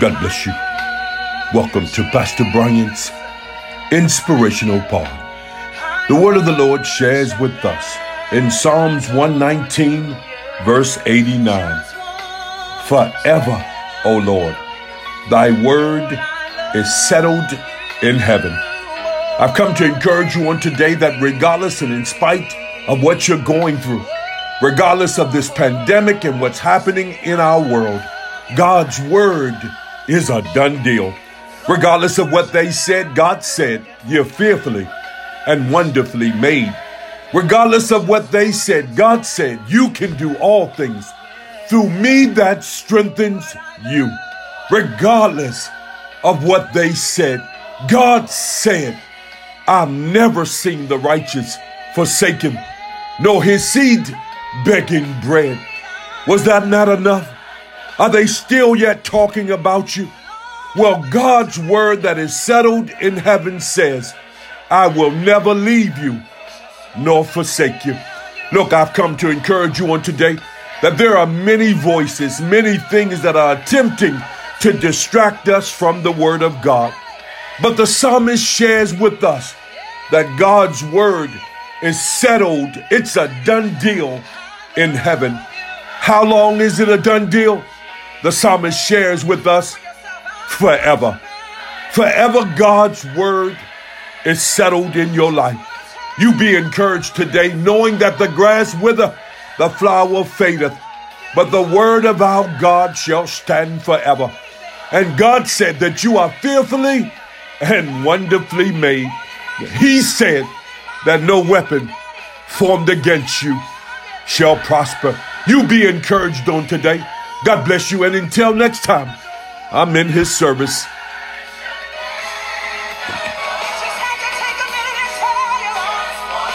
God bless you. Welcome to Pastor Bryant's Inspirational Pod. The word of the Lord shares with us in Psalms 119, verse 89. Forever, O Lord, thy word is settled in heaven. I've come to encourage you on today that regardless and in spite of what you're going through, regardless of this pandemic and what's happening in our world, God's word is a done deal. Regardless of what they said, God said, You're fearfully and wonderfully made. Regardless of what they said, God said, You can do all things through me that strengthens you. Regardless of what they said, God said, I've never seen the righteous forsaken, nor his seed begging bread. Was that not enough? Are they still yet talking about you? Well, God's word that is settled in heaven says, I will never leave you nor forsake you. Look, I've come to encourage you on today that there are many voices, many things that are attempting to distract us from the word of God. But the psalmist shares with us that God's word is settled, it's a done deal in heaven. How long is it a done deal? The psalmist shares with us forever. Forever, God's word is settled in your life. You be encouraged today, knowing that the grass wither, the flower fadeth, but the word of our God shall stand forever. And God said that you are fearfully and wonderfully made. He said that no weapon formed against you shall prosper. You be encouraged on today. God bless you. And until next time, I'm in his service.